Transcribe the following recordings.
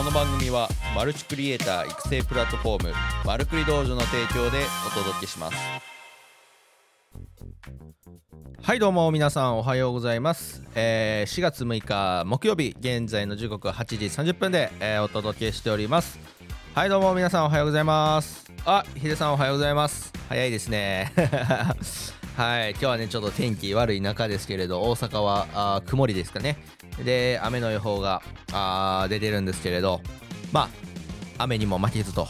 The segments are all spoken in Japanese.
この番組はマルチクリエイター育成プラットフォームマルクリ道場の提供でお届けします。はいどうも皆さんおはようございます、えー、4月6日木曜日現在の時刻は8時30分で、えー、お届けしております。はいどうも皆さんおはようございます。あヒデさんおはようございます。早いですね。はい今日はねちょっと天気悪い中ですけれど大阪はあ曇りですかねで雨の予報があ出てるんですけれどまあ雨にも負けずと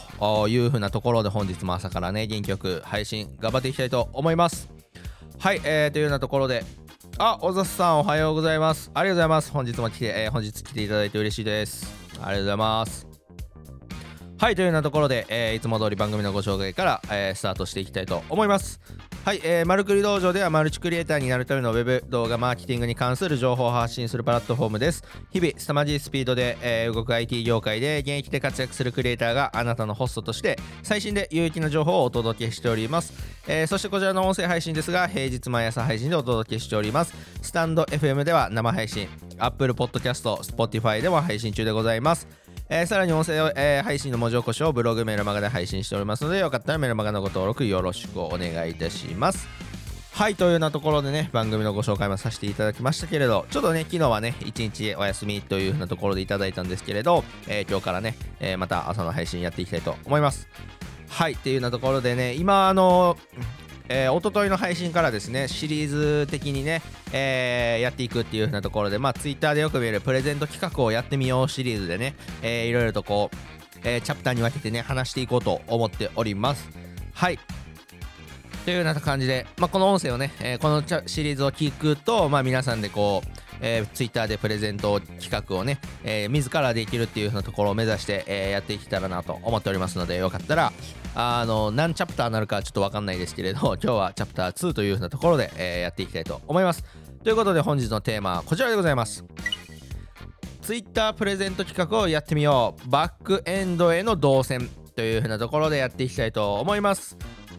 いうふうなところで本日も朝からね元気よく配信頑張っていきたいと思います。はい、えー、というようなところであ小里さんおはようございます。ありがとうございます。本日も来て、えー、本日来ていただいて嬉しいです。ありがとうございます。はいというようなところで、えー、いつも通り番組のご紹介から、えー、スタートしていきたいと思います。はい、えー、マルクリ道場ではマルチクリエイターになるためのウェブ動画マーケティングに関する情報を発信するプラットフォームです。日々、凄まじいスピードで、えー、動く IT 業界で現役で活躍するクリエイターがあなたのホストとして最新で有益な情報をお届けしております。えー、そしてこちらの音声配信ですが、平日毎朝配信でお届けしております。スタンド FM では生配信、Apple Podcast、Spotify でも配信中でございます。えー、さらに音声、えー、配信の文字起こしをブログメルマガで配信しておりますのでよかったらメルマガのご登録よろしくお願いいたします。はいというようなところでね番組のご紹介もさせていただきましたけれどちょっとね昨日はね一日お休みというふうなところでいただいたんですけれど、えー、今日からね、えまた朝の配信やっていきたいと思います。はいっていうようなところでね今あのえー、一昨日の配信からですねシリーズ的にね、えー、やっていくっていう風なところでまあ Twitter でよく見るプレゼント企画をやってみようシリーズでね、えー、いろいろとこう、えー、チャプターに分けてね話していこうと思っております。はい。というような感じで、まあ、この音声をね、え、このシリーズを聞くと、まあ、皆さんでこう、えー、Twitter でプレゼント企画をね、えー、自らできるっていう風なところを目指して、えー、やっていけたらなと思っておりますのでよかったらあの何チャプターなるかちょっと分かんないですけれど 今日はチャプター2という風なところで、えー、やっていきたいと思います。ということで本日のテーマはこちらでございます。Twitter プレゼント企画をやってみよう。バックエンドへの動線という風なところでやっていきたいと思います。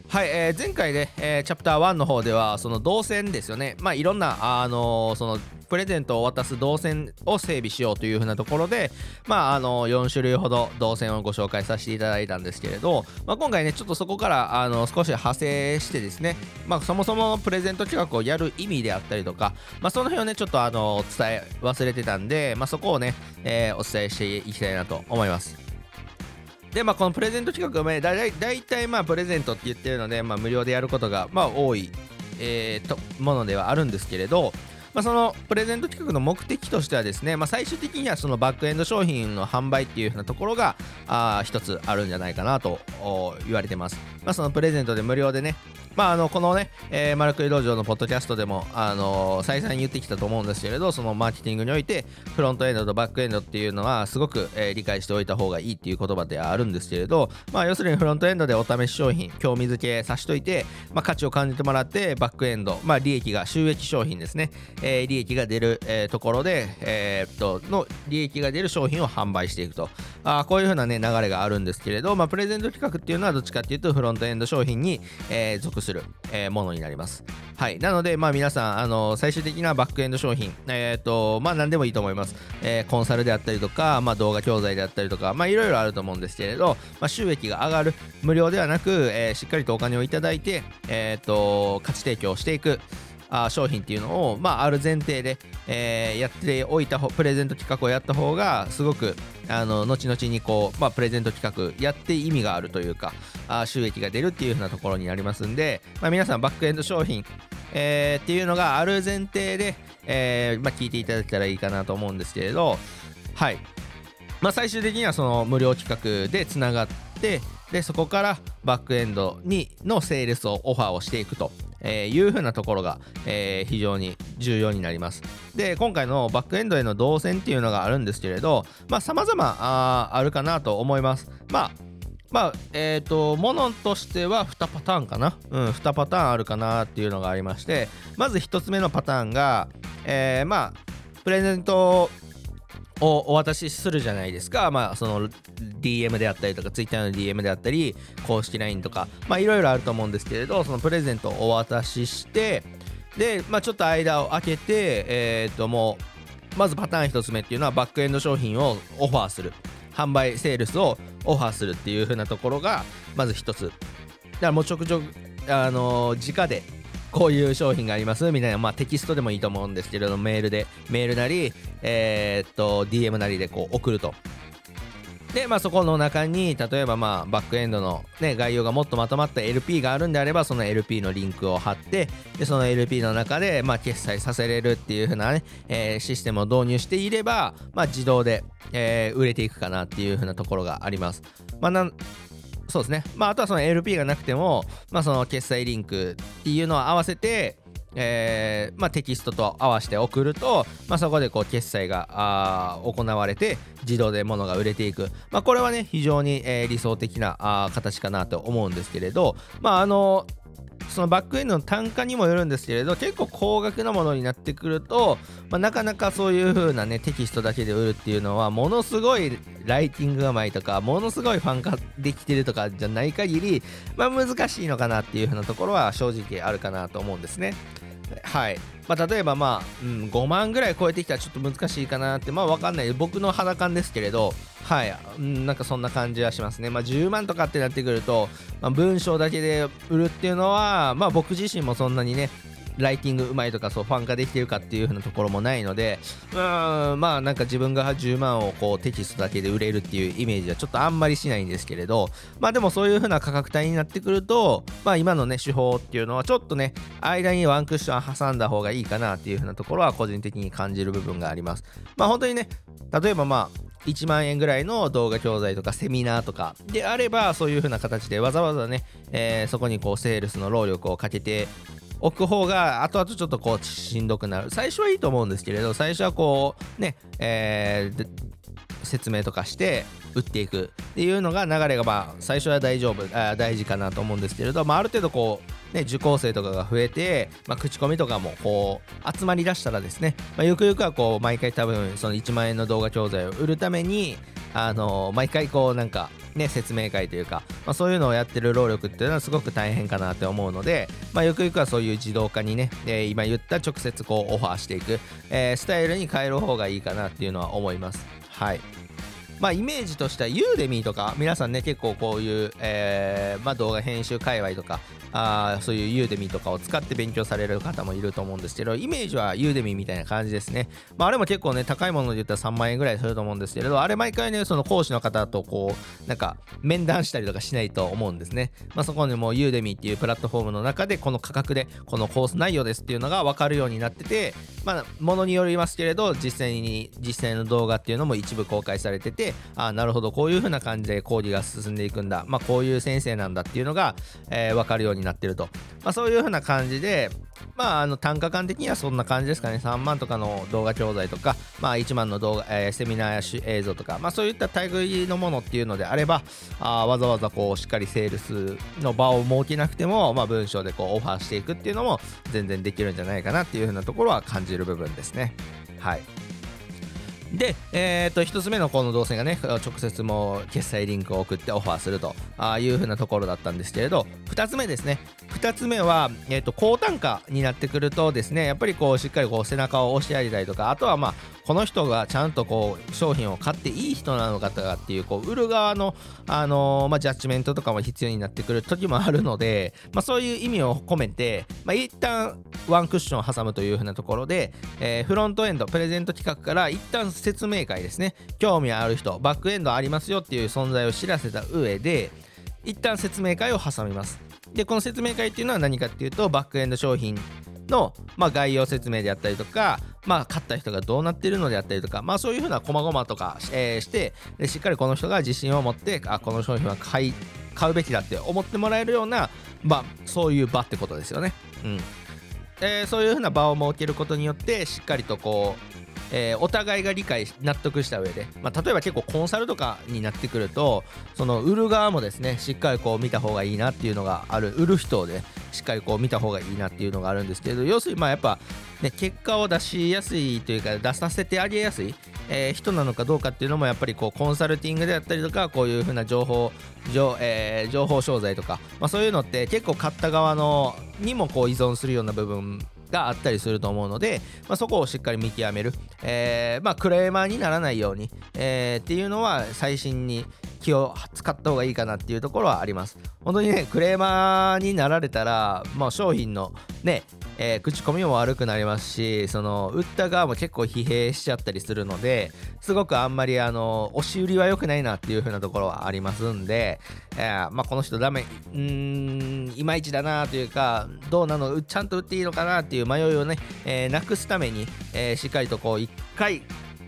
はい、えー、前回で、えー、チャプター1の方ではその動線ですよね。まあいろんなあのー、そのプレゼントを渡す動線を整備しようというふうなところで、まあ、あの4種類ほど動線をご紹介させていただいたんですけれど、まあ、今回ねちょっとそこからあの少し派生してですね、まあ、そもそもプレゼント企画をやる意味であったりとか、まあ、その辺をねちょっとあの伝え忘れてたんで、まあ、そこをね、えー、お伝えしていきたいなと思います。で、まあ、このプレゼント企画は、だい大体まあプレゼントって言ってるので、まあ、無料でやることがまあ多い、えー、とものではあるんですけれど、まあ、そのプレゼント企画の目的としてはですね、まあ、最終的にはそのバックエンド商品の販売っていう風なところがあ一つあるんじゃないかなと言われてます。まあ、そのプレゼントで無料でね、まあ、あのこのね、えー、マルクイ道場のポッドキャストでも、あのー、再三言ってきたと思うんですけれど、そのマーケティングにおいて、フロントエンドとバックエンドっていうのは、すごく、えー、理解しておいた方がいいっていう言葉ではあるんですけれど、まあ、要するにフロントエンドでお試し商品、興味づけさしといて、まあ、価値を感じてもらって、バックエンド、まあ、利益が、収益商品ですね、えー、利益が出る、えー、ところで、えー、っと、の利益が出る商品を販売していくと。あこういう風なね、流れがあるんですけれど、まあ、プレゼント企画っていうのはどっちかっていうと、フロントエンド商品に、えー、属する、えー、ものになります。はい。なので、まあ皆さん、あの、最終的なバックエンド商品、え、ー、と、まあ何でもいいと思います。えー、コンサルであったりとか、まあ動画教材であったりとか、まあいろいろあると思うんですけれど、まあ収益が上がる、無料ではなく、えー、しっかりとお金をいただいて、えっ、と、価値提供していく。あ商品っていうのを、まあ、ある前提で、えー、やっておいたプレゼント企画をやった方がすごくあの後々にこう、まあ、プレゼント企画やって意味があるというかあ収益が出るっていう風なところになりますんで、まあ、皆さんバックエンド商品、えー、っていうのがある前提で、えーまあ、聞いていただけたらいいかなと思うんですけれどはい。まあ、最終的にはその無料企画でつながってでそこからバックエンドにのセールスをオファーをしていくと。えー、いう風なところが、えー、非常に重要になります。で、今回のバックエンドへの動線っていうのがあるんですけれど、まあ、様々ああるかなと思います。まあ、まあ、えっ、ー、と、ものとしては2パターンかな。うん、2パターンあるかなっていうのがありまして、まず1つ目のパターンが、えー、まあ、プレゼントをお渡しするじゃないですか、まあ、その DM であったりとか Twitter の DM であったり公式 LINE とか。まあいろいろあると思うんですけれどそのプレゼントをお渡ししてで、まあ、ちょっと間を空けてえー、っともうまずパターン1つ目っていうのはバックエンド商品をオファーする。販売セールスをオファーするっていう風なところがまず一つ。だからもうちょくちょくあのー、直でこういう商品がありますみたいな、まあ、テキストでもいいと思うんですけれどメールでメールなり、えー、っと DM なりでこう送るとで、まあ、そこの中に例えばまあバックエンドの、ね、概要がもっとまとまった LP があるんであればその LP のリンクを貼ってでその LP の中でまあ決済させれるっていう風なね、えー、システムを導入していれば、まあ、自動で、えー、売れていくかなっていう風なところがあります。まあ、なそうですね。まあ、あとはその LP がなくても、まあ、その決済リンクっていうのを合わせて、えーまあ、テキストと合わせて送ると、まあ、そこでこう決済が行われて自動で物が売れていく、まあ、これはね非常に、えー、理想的なあ形かなと思うんですけれど、まああのそのバックエンドの単価にもよるんですけれど結構高額なものになってくると、まあ、なかなかそういう風なねテキストだけで売るっていうのはものすごいライティングがまいとかものすごいファン化できてるとかじゃない限り、まあ、難しいのかなっていう風なところは正直あるかなと思うんですね。はい。まあ、例えば、まあ、うん、5万ぐらい超えてきたらちょっと難しいかなって、まあ、わかんない。僕の肌感ですけれど、はい、うん、なんかそんな感じはしますね。まあ、10万とかってなってくると、まあ、文章だけで売るっていうのは、まあ、僕自身もそんなにね、ライティングうまいとかそうファン化できてるかっていう風なところもないのでうんまあなんか自分が10万をこうテキストだけで売れるっていうイメージはちょっとあんまりしないんですけれどまあでもそういう風な価格帯になってくるとまあ今のね手法っていうのはちょっとね間にワンクッション挟んだ方がいいかなっていう風なところは個人的に感じる部分がありますまあ本当にね例えばまあ1万円ぐらいの動画教材とかセミナーとかであればそういう風な形でわざわざね、えー、そこにこうセールスの労力をかけて置く方が後々ちょっとこうしんどくなる。最初はいいと思うんですけれど最初はこうね、えー、説明とかして打っていくっていうのが流れがまあ最初は大丈夫あ大事かなと思うんですけれど、まあ、ある程度こうね受講生とかが増えて、まあ、口コミとかもこう集まりだしたらですね、まあ、ゆくゆくはこう毎回多分その1万円の動画教材を売るためにあの毎回こうなんかね、説明会というか、まあ、そういうのをやってる労力っていうのはすごく大変かなって思うので、まあ、ゆくゆくはそういう自動化にね、えー、今言った直接こうオファーしていく、えー、スタイルに変える方がいいかなっていうのは思います。はい。まあ、イメージとしては Udemy とか皆さんね結構こういう、えーまあ、動画編集界隈とかあそういう Udemy とかを使って勉強される方もいると思うんですけどイメージは Udemy みたいな感じですね、まあ、あれも結構ね高いもので言ったら3万円ぐらいすると思うんですけれどあれ毎回ねその講師の方とこうなんか面談したりとかしないと思うんですね、まあ、そこにも Udemy っていうプラットフォームの中でこの価格でこのコース内容ですっていうのが分かるようになっててまあものによりますけれど実際に実際の動画っていうのも一部公開されててあなるほどこういう風な感じで講義が進んでいくんだまあこういう先生なんだっていうのが、えー、分かるようになってると、まあ、そういう風な感じでまあ、あの単価感的にはそんな感じですかね。3万とかの動画教材とか、まあ、1万の動画、えー、セミナーや映像とか、まあ、そういった類のものっていうのであれば、あわざわざこうしっかりセールスの場を設けなくても、まあ、文章でこうオファーしていくっていうのも全然できるんじゃないかなっていう風なところは感じる部分ですね。はい。で、えー、と1つ目のこの動線がね直接もう決済リンクを送ってオファーするとあいうふうなところだったんですけれど2つ目ですね。2つ目は、えー、と高単価になってくるとですねやっぱりこうしっかりこう背中を押してやりたいとかあとはまあこの人がちゃんとこう商品を買っていい人なのかとかっていうこう売る側の、あのー、まあ、ジャッジメントとかも必要になってくる時もあるので、まあ、そういう意味を込めて、まあ、一旦ワンクッションを挟むというふうなところで、えー、フロントエンドプレゼント企画から一旦説明会ですね。興味ある人バックエンドありますよっていう存在を知らせた上で一旦説明会を挟みます。でこの説明会っていうのは何かっていうとバックエンド商品の、まあ、概要説明であったりとか、まあ、買った人がどうなってるのであったりとか、まあ、そういうふうな細々とか、えー、してでしっかりこの人が自信を持ってあこの商品は買い買うべきだって思ってもらえるような、まあ、そういう場ってことですよね。うんえー、そういうふうな場を設けることによってしっかりとこうえー、お互いが理解納得した上で、まあ、例えば結構コンサルとかになってくるとその売る側もですねしっかりこう見た方がいいなっていうのがある売る人でしっかりこう見た方がいいなっていうのがあるんですけど要するにまあやっぱ、ね、結果を出しやすいというか出させてあげやすい、えー、人なのかどうかっていうのもやっぱりこうコンサルティングであったりとかこういう風な情報情,、えー、情報商材とか、まあ、そういうのって結構買った側のにもこう依存するような部分があったりすると思うので、まあ、そこをしっかり見極める、えーまあ、クレーマーにならないように、えー、っていうのは最新に気を使った方がいいかなっていうところはあります。本当にね、クレーマーになられたら、まあ、商品のね、えー、口コミも悪くなりますしその売った側も結構疲弊しちゃったりするのですごくあんまりあの押し売りは良くないなっていう風なところはありますんで、えー、まあ、この人ダメうーんいまいちだなというかどうなのちゃんと売っていいのかなっていう迷いをね、えー、なくすために、えしっかりとこう1回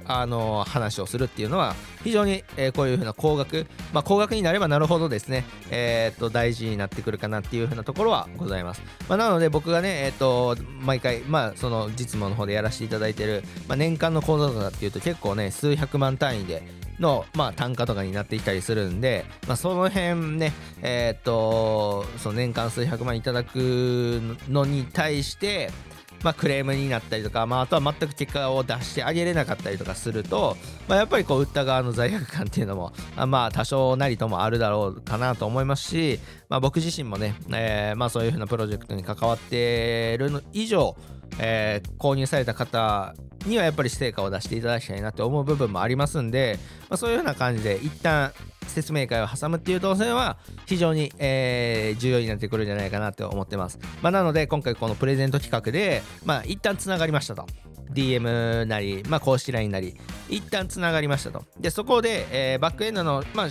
あの話をするっていうのは非常に、えー、こういうふうな高額、まあ、高額になればなるほどですね、えー、っと大事になってくるかなっていうふうなところはございます。まあ、なので僕がね、えー、っと毎回、まあ、その実務の方でやらせていただいてる、まあ、年間の講座とかっていうと結構ね数百万単位での、まあ、単価とかになってきたりするんで、まあ、その辺ね、えー、っとその年間数百万いただくのに対して、まあ、クレームになったりとか、まあ、あとは全く結果を出してあげれなかったりとかすると、まあ、やっぱりこう売った側の罪悪感っていうのもまあ多少なりともあるだろうかなと思いますし、まあ、僕自身もね、えー、まあそういうふうなプロジェクトに関わっている以上、えー、購入された方にはやっぱり成果を出していただきたいなって思う部分もありますんで、まあ、そういうふうな感じで一旦説明会を挟むっていう動線は非常に、えー、重要になってくるんじゃないかなと思ってます。まあ、なので今回このプレゼント企画で、まあ、一旦つながりましたと。DM なり、まあ、公式 LINE なり、一旦つながりましたと。で、そこで、えー、バックエンドの、まあ、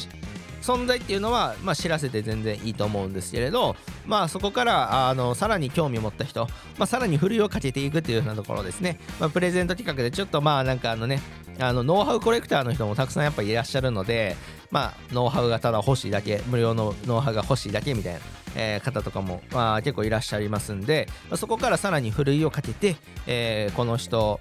存在っていうのは、まあ、知らせて全然いいと思うんですけれど、まあ、そこからあのさらに興味を持った人、まあ、さらにふるいをかけていくっていうようなところですね、まあ、プレゼント企画でちょっとまあなんかあのねあのノウハウコレクターの人もたくさんやっぱいらっしゃるので、まあ、ノウハウがただ欲しいだけ無料のノウハウが欲しいだけみたいな、えー、方とかも、まあ、結構いらっしゃいますんで、まあ、そこからさらにふるいをかけて、えー、この人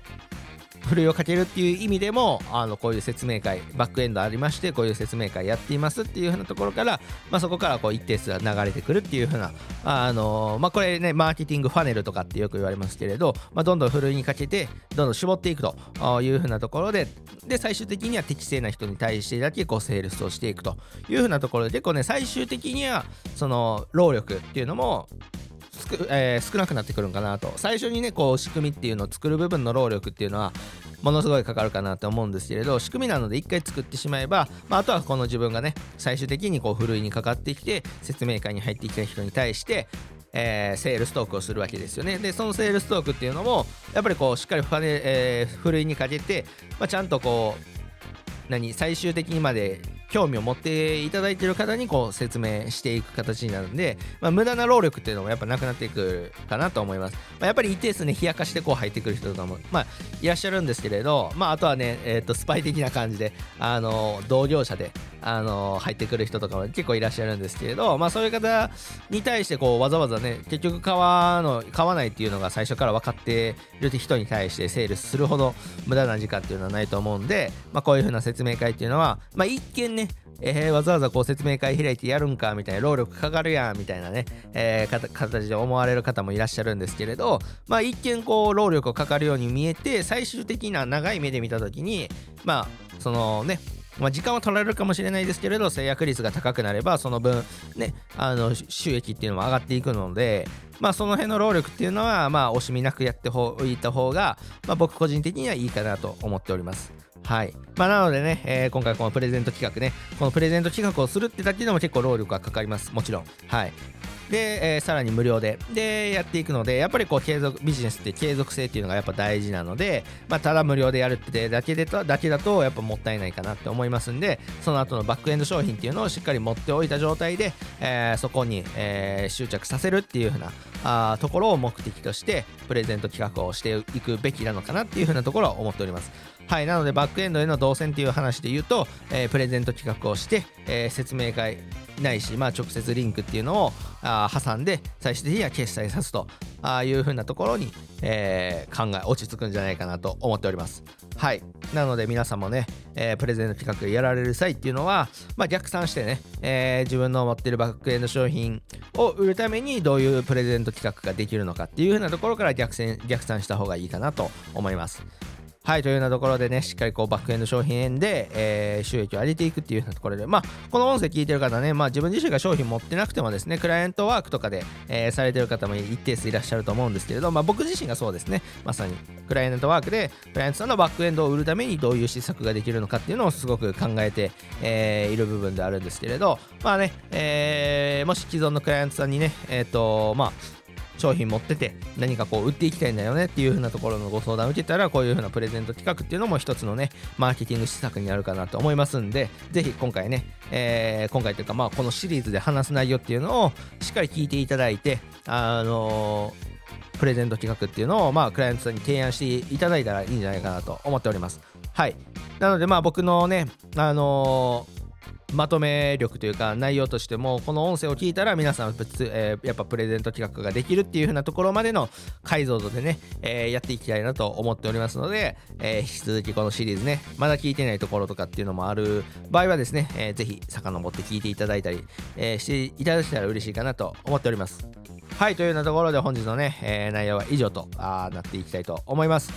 ふるいをかけるっていう意味でもあのこういう説明会バックエンドありましてこういう説明会やっていますっていうふうなところから、まあ、そこからこう一定数流れてくるっていうふうなあのまあこれねマーケティングファネルとかってよく言われますけれど、まあ、どんどんふるいにかけてどんどん絞っていくというふうなところでで最終的には適正な人に対してだけこうセールスをしていくというふうなところで結構ね最終的にはその労力っていうのもつくえー、少なくなってくるんかなと最初にねこう仕組みっていうのを作る部分の労力っていうのはものすごいかかるかなと思うんですけれど仕組みなので一回作ってしまえば、まあ、あとはこの自分がね最終的にこうふるいにかかってきて説明会に入ってきた人に対してえー、セールストークをするわけですよね。で、そのセールストークっていうのも、やっぱりこう、しっかりファネ、えー、ふるいにかけて、まあ、ちゃんとこう、何、最終的にまで興味を持っていただいている方にこう説明していく形になるんで、まあ、無駄な労力っていうのもやっぱなくなっていくかなと思います。まあ、やっぱり一定数ね、冷やかしてこう入ってくる人とかも、まあ、いらっしゃるんですけれど、まあ、あとはね、え、ー、と、スパイ的な感じで、あの、同業者で、あの、入ってくる人とかも結構いらっしゃるんですけれど、まあ、そういう方に対してこう、わざわざね、結局買わの、買わないっていうのが最初から分かっている人に対してセールするほど無駄な時間っていうのはないと思うんで、まあ、こういう風な説明会っていうのは、まあ、一見ね、えー、わざわざこう説明会開いてやるんかみたいな労力かかるやんみたいなね、えー、形で思われる方もいらっしゃるんですけれどまあ一見こう労力かかるように見えて最終的な長い目で見た時にまあそのねまあ、時間は取られるかもしれないですけれど制約率が高くなればその分ねあの収益っていうのも上がっていくのでまあその辺の労力っていうのはまあ惜しみなくやっておいた方が、まあ、僕個人的にはいいかなと思っております。はい。まあ、なのでね、えー、今回このプレゼント企画ね、このプレゼント企画をするってだけでも結構労力がかかります。もちろん。はい。で、えー、さらに無料で、で、やっていくので、やっぱりこう、継続、ビジネスって継続性っていうのがやっぱ大事なので、まあ、ただ無料でやるってだけでと、だけだと、やっぱもったいないかなって思いますんで、その後のバックエンド商品っていうのをしっかり持っておいた状態で、えー、そこに、えー、執着させるっていう風なあところを目的として、プレゼント企画をしていくべきなのかなっていう風なところは思っております。はい、なのでバックエンドへの動線っていう話で言うと、えー、プレゼント企画をして、えー、説明会ないし、まあ、直接リンクっていうのをあ挟んで最終的には決済さすとあいう風なところに、えー、考え落ち着くんじゃないかなと思っております。はい。なので皆さんもね、えー、プレゼント企画やられる際っていうのは、まあ、逆算してね、えー、自分の持ってるバックエンド商品を売るためにどういうプレゼント企画ができるのかっていう風なところから逆算逆算した方がいいかなと思います。はいというようなところでねしっかりこうバックエンド商品円で、えー、収益を上げていくっていうようなところでまあこの音声聞いてる方ねまあ自分自身が商品持ってなくてもですねクライアントワークとかで、えー、されてる方も一定数いらっしゃると思うんですけれどまあ僕自身がそうですねまさにクライアントワークでクライアントさんのバックエンドを売るためにどういう施策ができるのかっていうのをすごく考えて、えー、いる部分であるんですけれどまあね、えー、もし既存のクライアントさんにねえっ、とまあ商品持ってて何かこう売っていきたいんだよねっていう風なところのご相談を受けたらこういう風なプレゼント企画っていうのも一つのねマーケティング施策になるかなと思いますんでぜひ今回ね、えー、今回というかまあこのシリーズで話す内容っていうのをしっかり聞いていただいてあのー、プレゼント企画っていうのをまあクライアントさんに提案していただいたらいいんじゃないかなと思っております。はい。なのでまあ僕のねあのーまとめ力というか内容としてもこの音声を聞いたら皆さん、え、やっぱプレゼント企画ができるっていう風なところまでの解像度でね、え、やっていきたいなと思っておりますので、え、引き続きこのシリーズねまだ聞いてないところとかっていうのもある場合はですね、えー、ぜひ遡って聞いていただいたり、え、していただけたら嬉しいかなと思っております。はいというようなところで本日のね、え、内容は以上とあなっていきたいと思います。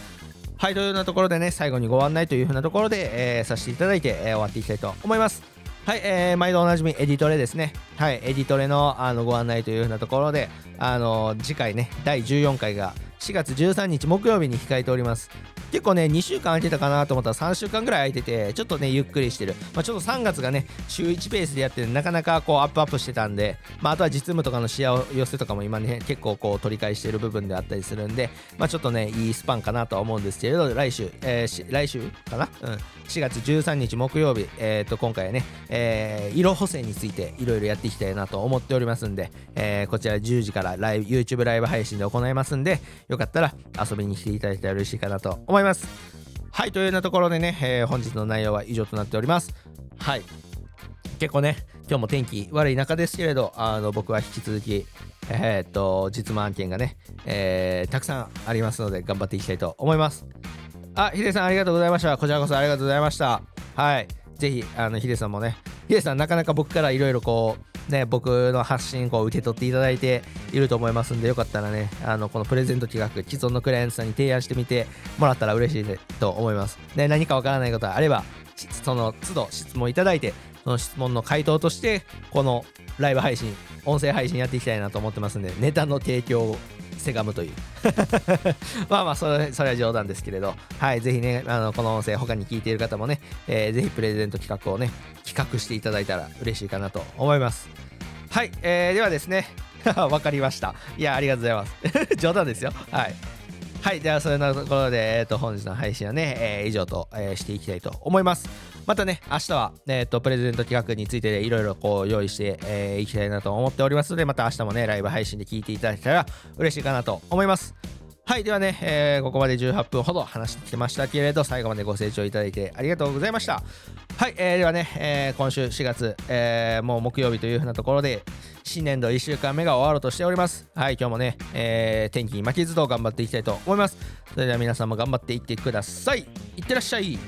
はいというようなところでね最後にご案内というふうなところで、え、させていただいて、え、終わっていきたいと思います。はい、えー、毎度おなじみエディトレですね。はい、エディトレのあのご案内というようなところで、あの次回ね、第14回が4月13日木曜日に控えております。結構ね、2週間空いてたかなと思ったら3週間ぐらい空いてて、ちょっとね、ゆっくりしてる。まあ、ちょっと3月がね、週1ペースでやってなかなかこうアップアップしてたんで、まあ、あとは実務とかの視野を寄せとかも今ね、結構こう取り返してる部分であったりするんで、まあ、ちょっとね、いいスパンかなとは思うんですけれど、来週、えー、来週かな？うん。4月13日木曜日、えー、と今回はね、えー、色補正についていろいろやっていきたいなと思っておりますんで、えー、こちら10時からライブ YouTube ライブ配信で行いますんで、よかったら遊びに来ていただけたら嬉しいかなと思います。はい、というようなところでね、えー、本日の内容は以上となっております。はい。結構ね、今日も天気悪い中ですけれど、あの僕は引き続き、えー、っと、実務案件がね、えー、たくさんありますので、頑張っていきたいと思います。あ、ヒデさんありがとうございました。こちらこそありがとうございました。はい。ぜひ、あの、ヒデさんもね、ヒデさんなかなか僕からいろいろこう、ね、僕の発信を受け取っていただいていると思いますんで、よかったらね、あのこのプレゼント企画、既存のクライアントさんに提案してみてもらったら嬉しいと思います。ね、何かわからないことがあれば、その都度質問いただいて、その質問の回答として、このライブ配信、音声配信やっていきたいなと思ってますんで、ネタの提供せがむという。まあまあそれそれは冗談ですけれど。はいぜひねあのこの音声他に聞いている方もね、えー、ぜひプレゼント企画をね企画していただいたら嬉しいかなと思います。はい、えー、ではですね。わかりました。いやありがとうございます。冗談ですよ。はい。はい。では、それのところで、え、ー、と、本日の配信はね、えー、以上と、えー、していきたいと思います。またね、明日は、えっ、と、プレゼント企画についていろいろこう用意してい、えー、きたいなと思っておりますので、また明日もね、ライブ配信で聞いていただけたら嬉しいかなと思います。はい。ではね、えー、ここまで18分ほど話してきましたけれど、最後までご清聴いただいてありがとうございました。はい。えー、ではね、えー、今週4月、えー、もう木曜日というふうなところで、新年度1週間目が終わろうとしております。はい。今日もね、えー、天気に負けずと頑張っていきたいと思います。それでは皆さんも頑張っていってください。いってらっしゃい。